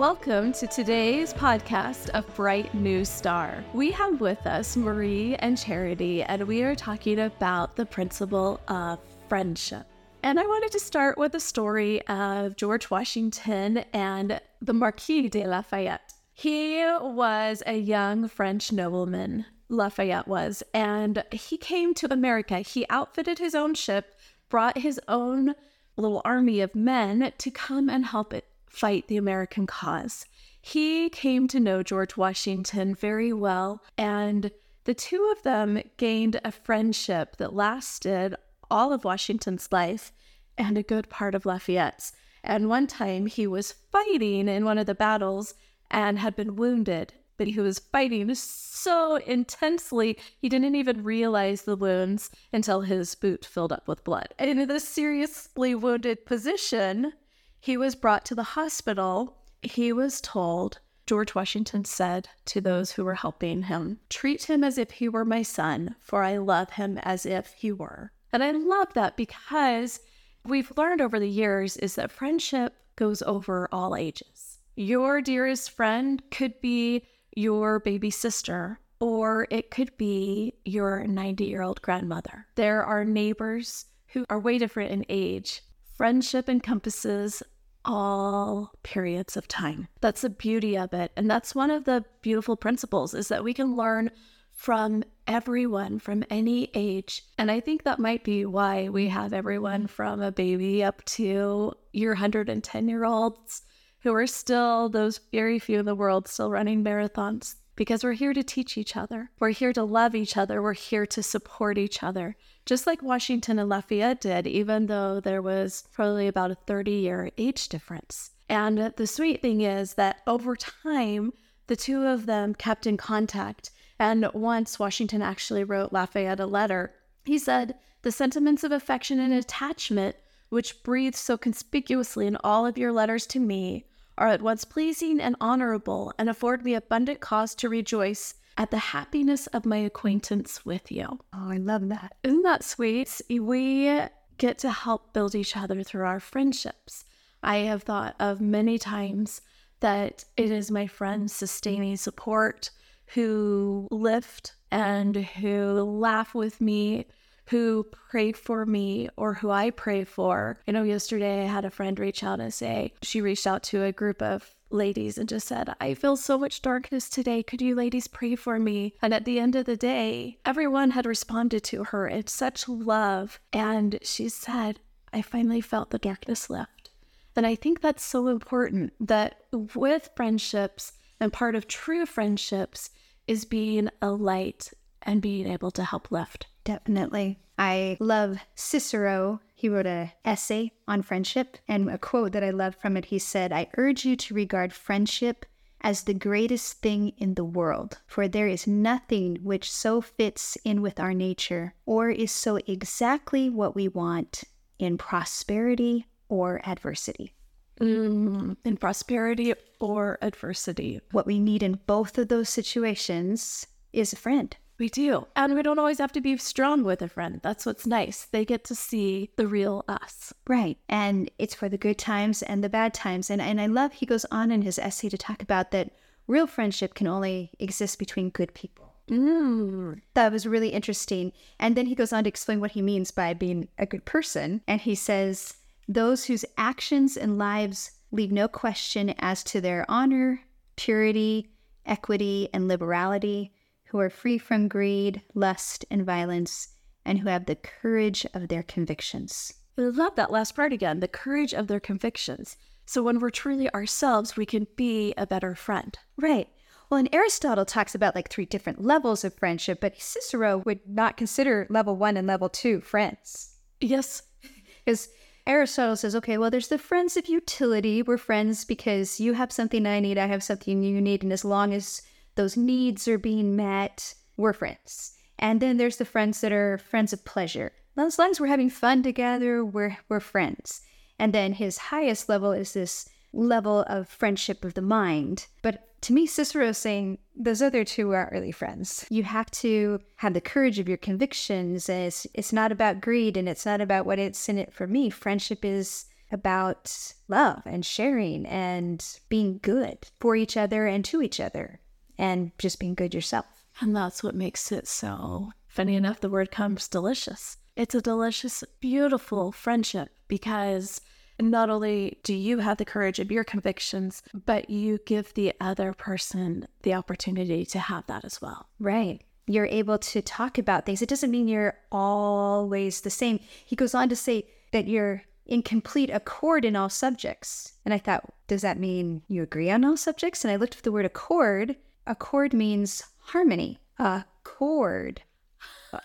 Welcome to today's podcast of Bright New Star. We have with us Marie and Charity, and we are talking about the principle of friendship. And I wanted to start with the story of George Washington and the Marquis de Lafayette. He was a young French nobleman, Lafayette was, and he came to America. He outfitted his own ship, brought his own little army of men to come and help it fight the American cause. He came to know George Washington very well, and the two of them gained a friendship that lasted all of Washington's life and a good part of Lafayette's. And one time he was fighting in one of the battles and had been wounded, but he was fighting so intensely he didn't even realize the wounds until his boot filled up with blood. And in this seriously wounded position, he was brought to the hospital. He was told, George Washington said to those who were helping him, treat him as if he were my son, for I love him as if he were. And I love that because we've learned over the years is that friendship goes over all ages. Your dearest friend could be your baby sister, or it could be your 90 year old grandmother. There are neighbors who are way different in age, Friendship encompasses all periods of time. That's the beauty of it. And that's one of the beautiful principles is that we can learn from everyone from any age. And I think that might be why we have everyone from a baby up to your 110 year olds who are still those very few in the world still running marathons because we're here to teach each other. We're here to love each other. We're here to support each other just like Washington and Lafayette did, even though there was probably about a 30 year age difference. And the sweet thing is that over time, the two of them kept in contact. And once Washington actually wrote Lafayette a letter, he said, The sentiments of affection and attachment, which breathe so conspicuously in all of your letters to me, are at once pleasing and honorable, and afford me abundant cause to rejoice at the happiness of my acquaintance with you. Oh, I love that. Isn't that sweet? We get to help build each other through our friendships. I have thought of many times that it is my friends sustaining support who lift and who laugh with me, who pray for me or who I pray for. I know yesterday I had a friend reach out and say she reached out to a group of ladies and just said, I feel so much darkness today. Could you ladies pray for me? And at the end of the day, everyone had responded to her in such love. And she said, I finally felt the darkness lift. And I think that's so important that with friendships, and part of true friendships is being a light and being able to help lift. Definitely. I love Cicero. He wrote an essay on friendship, and a quote that I love from it he said, I urge you to regard friendship as the greatest thing in the world, for there is nothing which so fits in with our nature or is so exactly what we want in prosperity or adversity. Mm, in prosperity or adversity. What we need in both of those situations is a friend. We do. And we don't always have to be strong with a friend. That's what's nice. They get to see the real us. Right. And it's for the good times and the bad times. And, and I love he goes on in his essay to talk about that real friendship can only exist between good people. Mm. That was really interesting. And then he goes on to explain what he means by being a good person. And he says, Those whose actions and lives leave no question as to their honor, purity, equity, and liberality who are free from greed, lust, and violence, and who have the courage of their convictions. I love that last part again the courage of their convictions. So when we're truly ourselves, we can be a better friend. Right. Well, and Aristotle talks about like three different levels of friendship, but Cicero would not consider level one and level two friends. Yes. Because Aristotle says, okay, well, there's the friends of utility. We're friends because you have something I need, I have something you need. And as long as those needs are being met, we're friends. And then there's the friends that are friends of pleasure. As long as we're having fun together, we're we're friends. And then his highest level is this level of friendship of the mind. But to me, Cicero is saying those other two aren't really friends. You have to have the courage of your convictions. It's, it's not about greed and it's not about what it's in it for me. Friendship is about love and sharing and being good for each other and to each other and just being good yourself. And that's what makes it so funny enough, the word comes delicious. It's a delicious, beautiful friendship because not only do you have the courage of your convictions, but you give the other person the opportunity to have that as well. Right. You're able to talk about things. It doesn't mean you're always the same. He goes on to say that you're in complete accord in all subjects. And I thought, does that mean you agree on all subjects? And I looked up the word accord. Accord means harmony. Accord.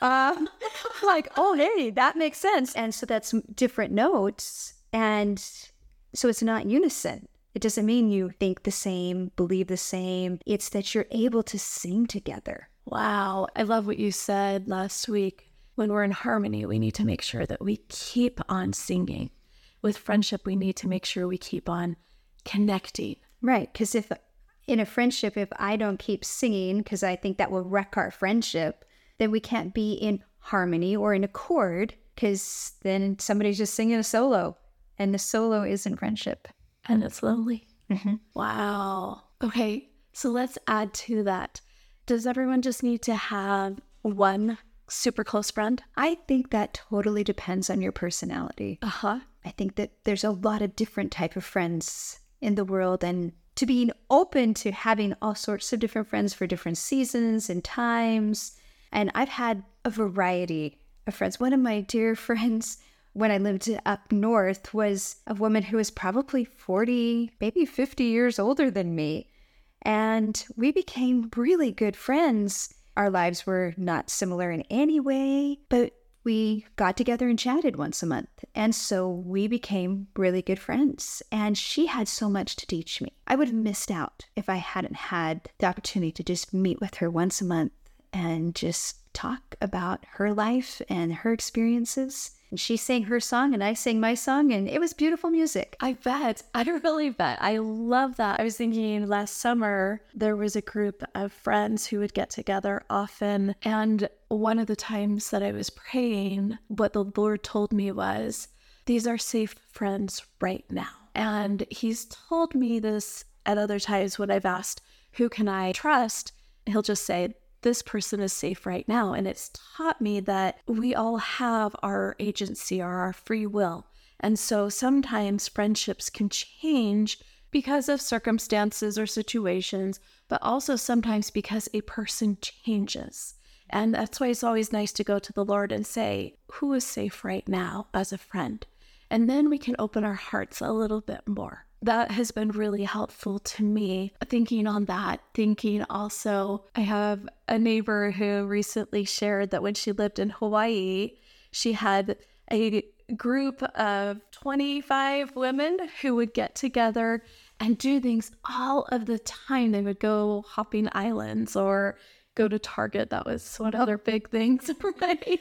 Uh, like, oh, hey, that makes sense. And so that's different notes. And so it's not unison. It doesn't mean you think the same, believe the same. It's that you're able to sing together. Wow. I love what you said last week. When we're in harmony, we need to make sure that we keep on singing. With friendship, we need to make sure we keep on connecting. Right. Because if in a friendship, if I don't keep singing, because I think that will wreck our friendship, then we can't be in harmony or in accord, because then somebody's just singing a solo, and the solo isn't friendship. And it's lonely. Mm-hmm. Wow. Okay. So let's add to that. Does everyone just need to have one super close friend? I think that totally depends on your personality. Uh huh. I think that there's a lot of different type of friends in the world and to being open to having all sorts of different friends for different seasons and times. And I've had a variety of friends. One of my dear friends when I lived up north was a woman who was probably 40, maybe 50 years older than me. And we became really good friends. Our lives were not similar in any way, but we got together and chatted once a month. And so we became really good friends. And she had so much to teach me. I would have missed out if I hadn't had the opportunity to just meet with her once a month and just talk about her life and her experiences. And she sang her song and I sang my song, and it was beautiful music. I bet. I really bet. I love that. I was thinking last summer there was a group of friends who would get together often. And one of the times that I was praying, what the Lord told me was, These are safe friends right now. And He's told me this at other times when I've asked, Who can I trust? He'll just say, this person is safe right now. And it's taught me that we all have our agency or our free will. And so sometimes friendships can change because of circumstances or situations, but also sometimes because a person changes. And that's why it's always nice to go to the Lord and say, Who is safe right now as a friend? And then we can open our hearts a little bit more that has been really helpful to me thinking on that. Thinking also, I have a neighbor who recently shared that when she lived in Hawaii, she had a group of 25 women who would get together and do things all of the time. They would go hopping islands or go to Target. That was one of their big things, right?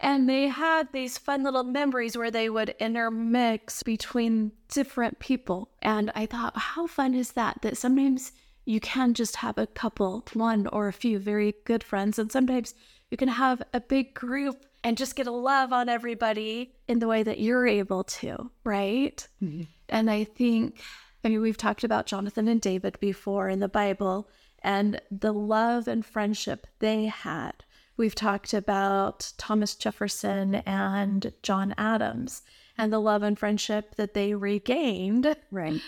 and they had these fun little memories where they would intermix between different people. And I thought, how fun is that? That sometimes you can just have a couple, one or a few very good friends, and sometimes you can have a big group and just get a love on everybody in the way that you're able to, right? Mm-hmm. And I think, I mean, we've talked about Jonathan and David before in the Bible and the love and friendship they had. We've talked about Thomas Jefferson and John Adams and the love and friendship that they regained. Right.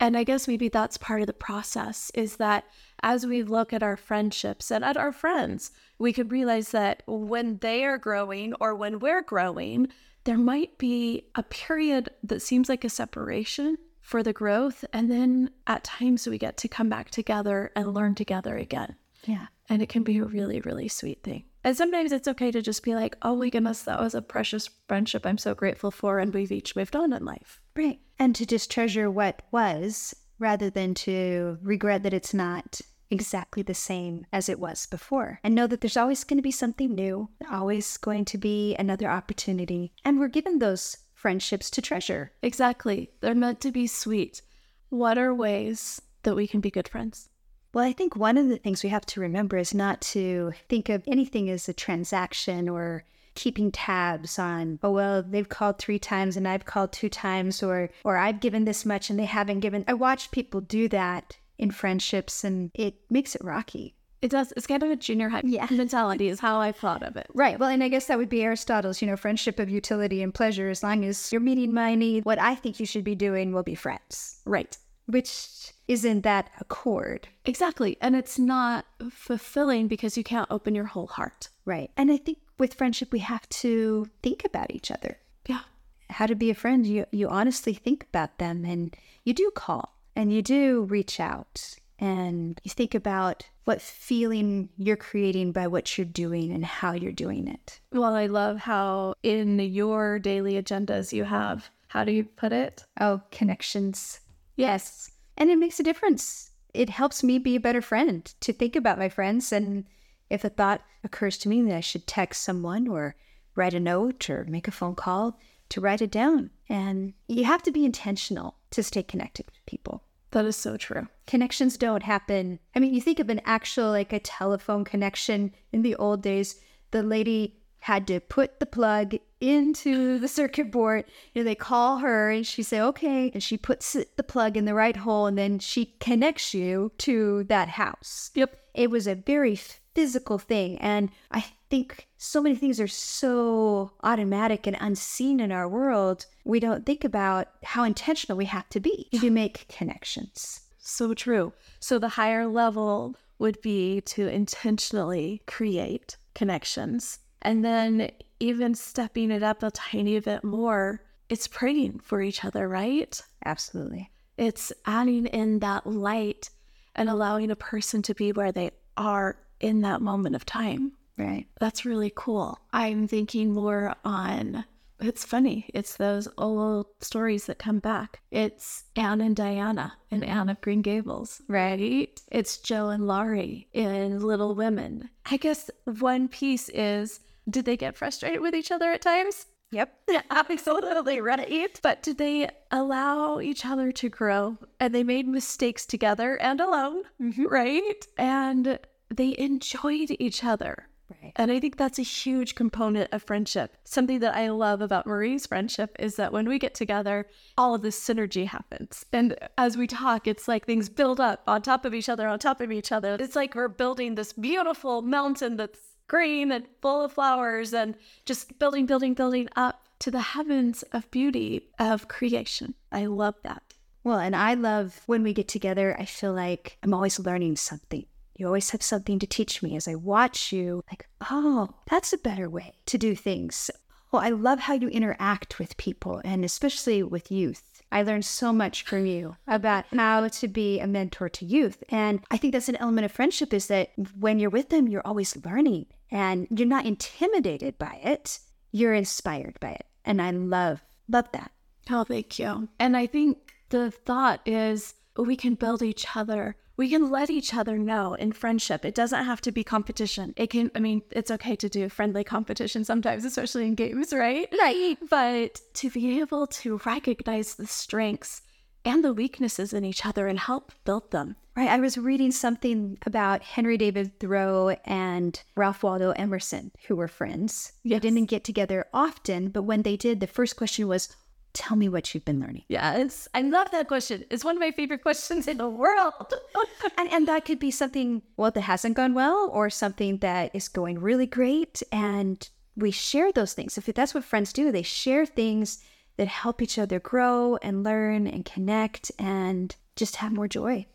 And I guess maybe that's part of the process is that as we look at our friendships and at our friends, we could realize that when they are growing or when we're growing, there might be a period that seems like a separation for the growth. And then at times we get to come back together and learn together again. Yeah. And it can be a really, really sweet thing. And sometimes it's okay to just be like, oh my goodness, that was a precious friendship I'm so grateful for. And we've each moved on in life. Right. And to just treasure what was rather than to regret that it's not exactly the same as it was before. And know that there's always going to be something new, always going to be another opportunity. And we're given those friendships to treasure. Exactly. They're meant to be sweet. What are ways that we can be good friends? Well, I think one of the things we have to remember is not to think of anything as a transaction or keeping tabs on, oh well, they've called three times and I've called two times or or I've given this much and they haven't given. I watch people do that in friendships and it makes it rocky. It does. It's kind of a junior high Yeah. mentality, is how I thought of it. Right. Well, and I guess that would be Aristotle's, you know, friendship of utility and pleasure. As long as you're meeting my need, what I think you should be doing will be friends, Right. which isn't that accord. Exactly. And it's not fulfilling because you can't open your whole heart. Right. And I think with friendship, we have to think about each other. Yeah. How to be a friend. You, you honestly think about them and you do call and you do reach out and you think about what feeling you're creating by what you're doing and how you're doing it. Well, I love how in your daily agendas you have, how do you put it? Oh, connections. Yes. And it makes a difference. It helps me be a better friend to think about my friends. And if a thought occurs to me that I should text someone or write a note or make a phone call, to write it down. And you have to be intentional to stay connected with people. That is so true. Connections don't happen. I mean, you think of an actual, like a telephone connection in the old days, the lady had to put the plug into the circuit board. You know, they call her and she say, okay. And she puts the plug in the right hole and then she connects you to that house. Yep. It was a very physical thing. And I think so many things are so automatic and unseen in our world. We don't think about how intentional we have to be to make connections. So true. So the higher level would be to intentionally create connections. And then even stepping it up a tiny bit more, it's praying for each other, right? Absolutely. It's adding in that light and allowing a person to be where they are in that moment of time. Right. That's really cool. I'm thinking more on it's funny. It's those old stories that come back. It's Anne and Diana in Anne of Green Gables, right? It's Jo and Laurie in Little Women. I guess one piece is did they get frustrated with each other at times? Yep. Absolutely right. But did they allow each other to grow? And they made mistakes together and alone, mm-hmm. right? And they enjoyed each other. Right. And I think that's a huge component of friendship. Something that I love about Marie's friendship is that when we get together, all of this synergy happens. And as we talk, it's like things build up on top of each other, on top of each other. It's like we're building this beautiful mountain that's green and full of flowers and just building, building, building up to the heavens of beauty of creation. I love that. Well, and I love when we get together, I feel like I'm always learning something. You always have something to teach me as I watch you, like, oh, that's a better way to do things. Well, I love how you interact with people and especially with youth. I learned so much from you about how to be a mentor to youth. And I think that's an element of friendship is that when you're with them, you're always learning and you're not intimidated by it. You're inspired by it. And I love, love that. Oh, thank you. And I think the thought is we can build each other. We can let each other know in friendship. It doesn't have to be competition. It can, I mean, it's okay to do friendly competition sometimes, especially in games, right? Right. But to be able to recognize the strengths and the weaknesses in each other and help build them. Right. I was reading something about Henry David Thoreau and Ralph Waldo Emerson, who were friends. Yes. They didn't get together often, but when they did, the first question was, Tell me what you've been learning. Yes. I love that question. It's one of my favorite questions in the world. And, and that could be something, well, that hasn't gone well or something that is going really great. And we share those things. If that's what friends do, they share things that help each other grow and learn and connect and just have more joy.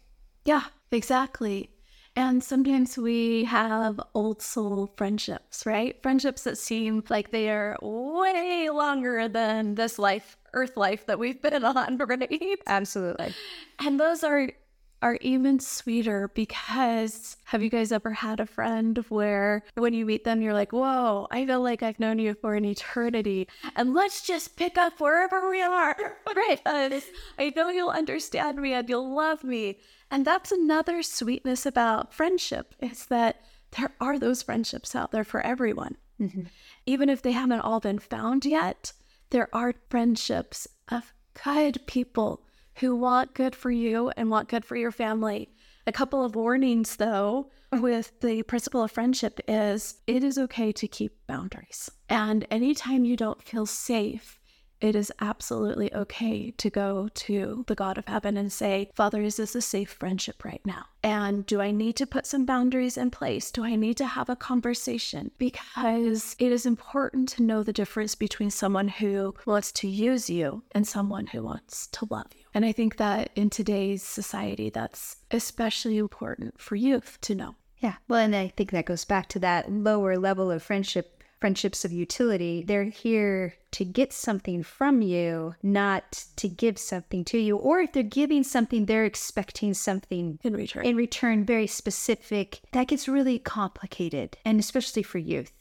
Yeah, exactly. And sometimes we have old soul friendships, right? Friendships that seem like they are way longer than this life, earth life that we've been on, right? Absolutely. And those are are even sweeter because have you guys ever had a friend where when you meet them you're like, "Whoa, I feel like I've known you for an eternity and let's just pick up wherever we are." Right. I know you'll understand me and you'll love me. And that's another sweetness about friendship is that there are those friendships out there for everyone. Mm-hmm. Even if they haven't all been found yet, there are friendships of good people who want good for you and want good for your family. A couple of warnings, though, with the principle of friendship is it is okay to keep boundaries. And anytime you don't feel safe, it is absolutely okay to go to the God of heaven and say, Father, is this a safe friendship right now? And do I need to put some boundaries in place? Do I need to have a conversation? Because it is important to know the difference between someone who wants to use you and someone who wants to love you. And I think that in today's society, that's especially important for youth to know. Yeah. Well, and I think that goes back to that lower level of friendship friendships of utility. They're here to get something from you, not to give something to you. Or if they're giving something, they're expecting something in return. In return, very specific. That gets really complicated, and especially for youth.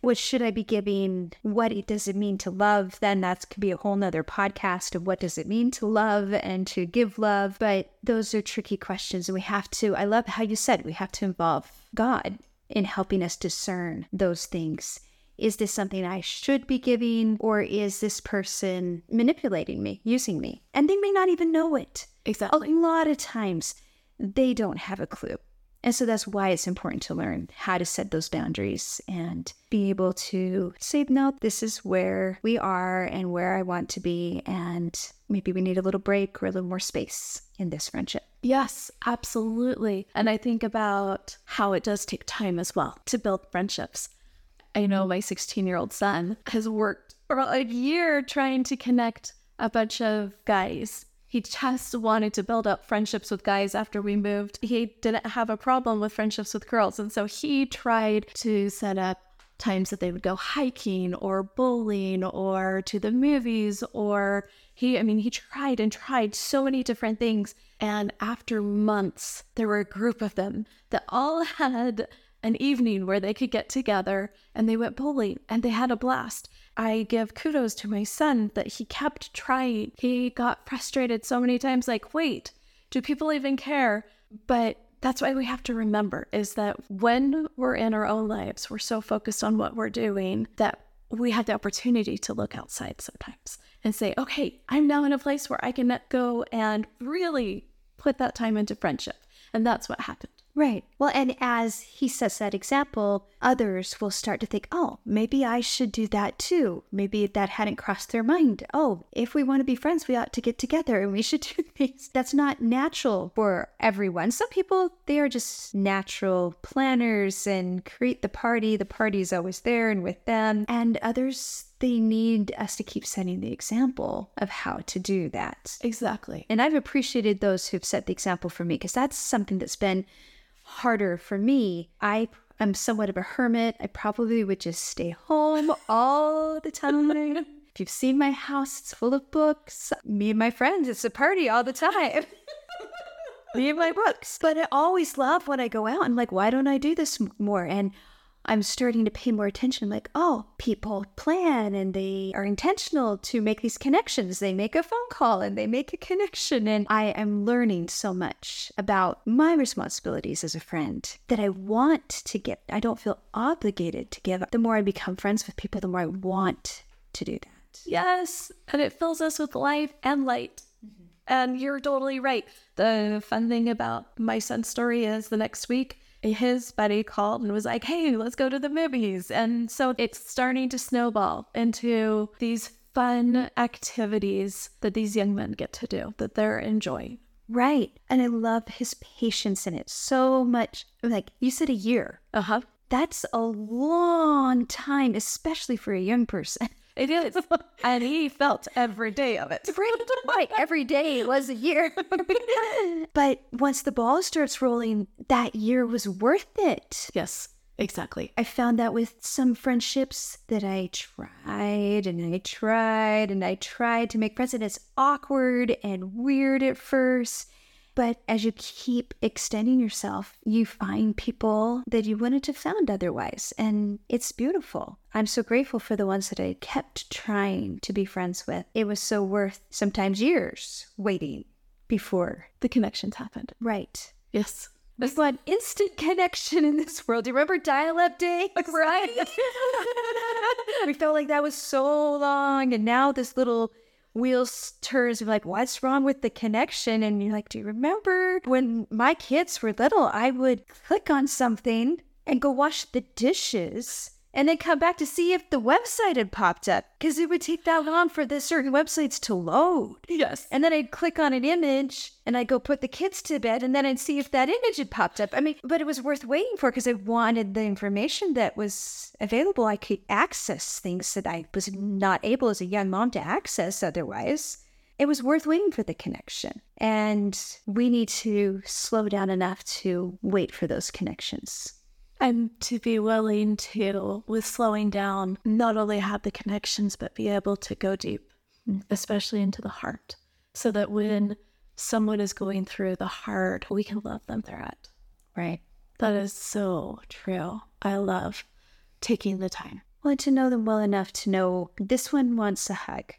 What should I be giving? What does it mean to love? Then that could be a whole nother podcast of what does it mean to love and to give love. But those are tricky questions. And we have to, I love how you said we have to involve God in helping us discern those things is this something I should be giving, or is this person manipulating me, using me? And they may not even know it. Exactly. A lot of times they don't have a clue. And so that's why it's important to learn how to set those boundaries and be able to say, no, this is where we are and where I want to be. And maybe we need a little break or a little more space in this friendship. Yes, absolutely. And I think about how it does take time as well to build friendships. I know mm-hmm. my 16 year old son has worked for a year trying to connect a bunch of guys. He just wanted to build up friendships with guys after we moved. He didn't have a problem with friendships with girls. And so he tried to set up times that they would go hiking or bowling or to the movies or he I mean he tried and tried so many different things and after months there were a group of them that all had an evening where they could get together and they went bowling and they had a blast. I give kudos to my son that he kept trying. He got frustrated so many times, like, wait, do people even care? But that's why we have to remember is that when we're in our own lives, we're so focused on what we're doing that we have the opportunity to look outside sometimes and say, okay, I'm now in a place where I can go and really put that time into friendship. And that's what happened. Right. Well, and as he sets that example, others will start to think, oh, maybe I should do that too. Maybe that hadn't crossed their mind. Oh, if we want to be friends, we ought to get together and we should do things. That's not natural for everyone. Some people, they are just natural planners and create the party. The party is always there and with them. And others, they need us to keep setting the example of how to do that. Exactly. And I've appreciated those who've set the example for me because that's something that's been harder for me. I am somewhat of a hermit. I probably would just stay home all the time. if you've seen my house, it's full of books. Me and my friends, it's a party all the time. me and my books. But I always love when I go out. I'm like, why don't I do this more? And I'm starting to pay more attention. Like, oh, people plan and they are intentional to make these connections. They make a phone call and they make a connection. And I am learning so much about my responsibilities as a friend that I want to get. I don't feel obligated to give. The more I become friends with people, the more I want to do that. Yes. And it fills us with life and light. Mm-hmm. And you're totally right. The fun thing about my son's story is the next week, his buddy called and was like, hey, let's go to the movies. And so it's starting to snowball into these fun activities that these young men get to do that they're enjoying. Right. And I love his patience in it so much. Like you said, a year. Uh huh. That's a long time, especially for a young person. It is. and he felt every day of it. Right, right. Every day was a year. but once the ball starts rolling, that year was worth it. Yes, exactly. I found that with some friendships that I tried and I tried and I tried to make friends, and it's awkward and weird at first. But as you keep extending yourself, you find people that you wouldn't have found otherwise. And it's beautiful. I'm so grateful for the ones that I kept trying to be friends with. It was so worth sometimes years waiting before the connections happened. Right. Yes. We want instant connection in this world. Do you remember dial up day? Right. we felt like that was so long. And now this little wheels turns like what's wrong with the connection? And you're like do you remember when my kids were little i would click on something and go wash the dishes and then come back to see if the website had popped up because it would take that long for the certain websites to load. Yes. And then I'd click on an image and I'd go put the kids to bed and then I'd see if that image had popped up. I mean, but it was worth waiting for because I wanted the information that was available. I could access things that I was not able as a young mom to access otherwise. It was worth waiting for the connection. And we need to slow down enough to wait for those connections. And to be willing to, with slowing down, not only have the connections, but be able to go deep, especially into the heart, so that when someone is going through the heart, we can love them through it. Right. That is so true. I love taking the time. Well, to know them well enough to know this one wants a hug.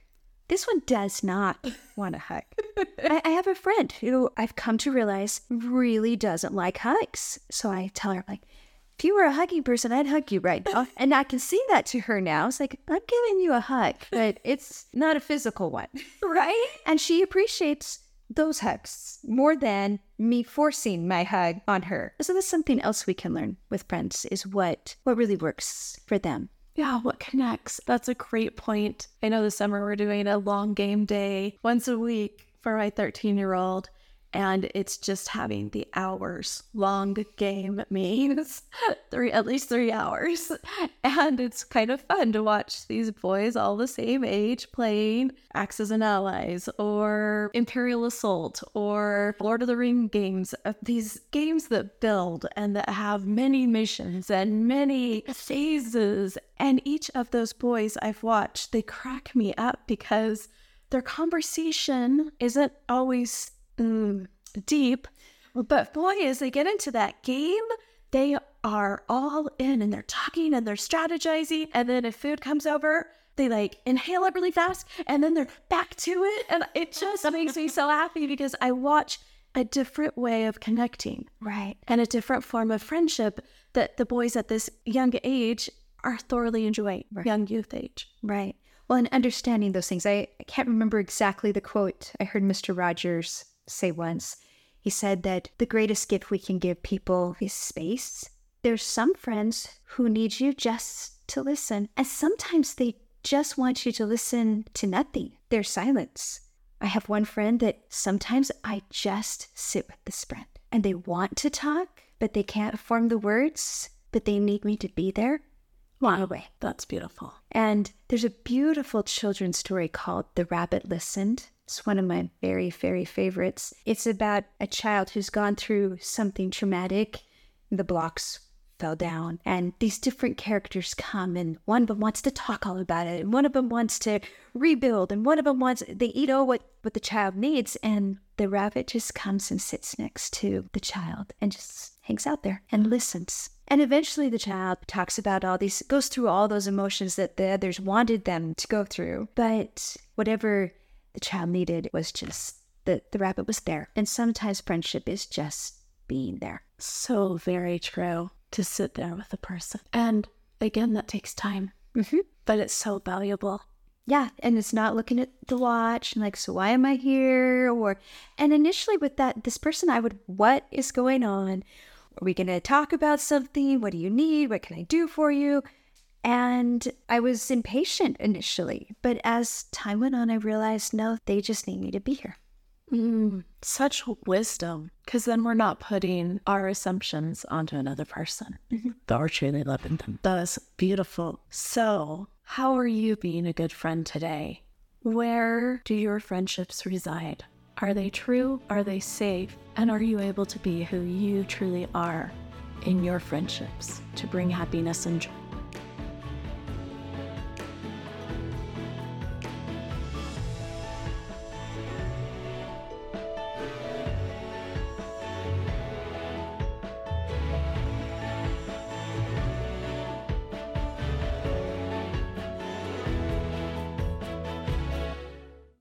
This one does not want a hug. I, I have a friend who I've come to realize really doesn't like hugs. So I tell her, like, if you were a hugging person, I'd hug you right now. And I can see that to her now. It's like, I'm giving you a hug, but it's not a physical one. Right? And she appreciates those hugs more than me forcing my hug on her. So that's something else we can learn with friends is what what really works for them. Yeah, what connects? That's a great point. I know this summer we're doing a long game day once a week for my 13 year old and it's just having the hours long game means three at least three hours. And it's kind of fun to watch these boys all the same age playing Axis and Allies or imperial assault or lord of the ring games uh, these games that build and that have many missions and many phases. And each of those boys i've watched they crack me up because their conversation isn't always mm, deep. But boy, as they get into that game, they are all in and they're talking and they're strategizing. And then if food comes over, they like inhale it really fast and then they're back to it. And it just makes me so happy because I watch a different way of connecting. Right. And a different form of friendship that the boys at this young age are thoroughly enjoying, right. young youth age. Right. Well, and understanding those things, I, I can't remember exactly the quote I heard Mr. Rogers say once. He said that the greatest gift we can give people is space. There's some friends who need you just to listen, and sometimes they just want you to listen to nothing, their silence. I have one friend that sometimes I just sit with this friend and they want to talk, but they can't form the words, but they need me to be there. Wow, away. That's beautiful. And there's a beautiful children's story called The Rabbit Listened. It's one of my very, very favorites. It's about a child who's gone through something traumatic. The blocks fell down, and these different characters come, and one of them wants to talk all about it, and one of them wants to rebuild, and one of them wants they eat all what what the child needs, and the rabbit just comes and sits next to the child and just hangs out there and listens and eventually the child talks about all these, goes through all those emotions that the others wanted them to go through. But whatever the child needed was just that the rabbit was there. And sometimes friendship is just being there. So very true to sit there with a person. And again, that takes time, mm-hmm. but it's so valuable. Yeah, and it's not looking at the watch and like, so why am I here? Or, and initially with that, this person, I would, what is going on? Are we going to talk about something? What do you need? What can I do for you? And I was impatient initially, but as time went on, I realized no, they just need me to be here. Mm, such wisdom, because then we're not putting our assumptions onto another person. Mm-hmm. They're truly loving them. That's beautiful. So, how are you being a good friend today? Where do your friendships reside? Are they true? Are they safe? And are you able to be who you truly are in your friendships to bring happiness and joy?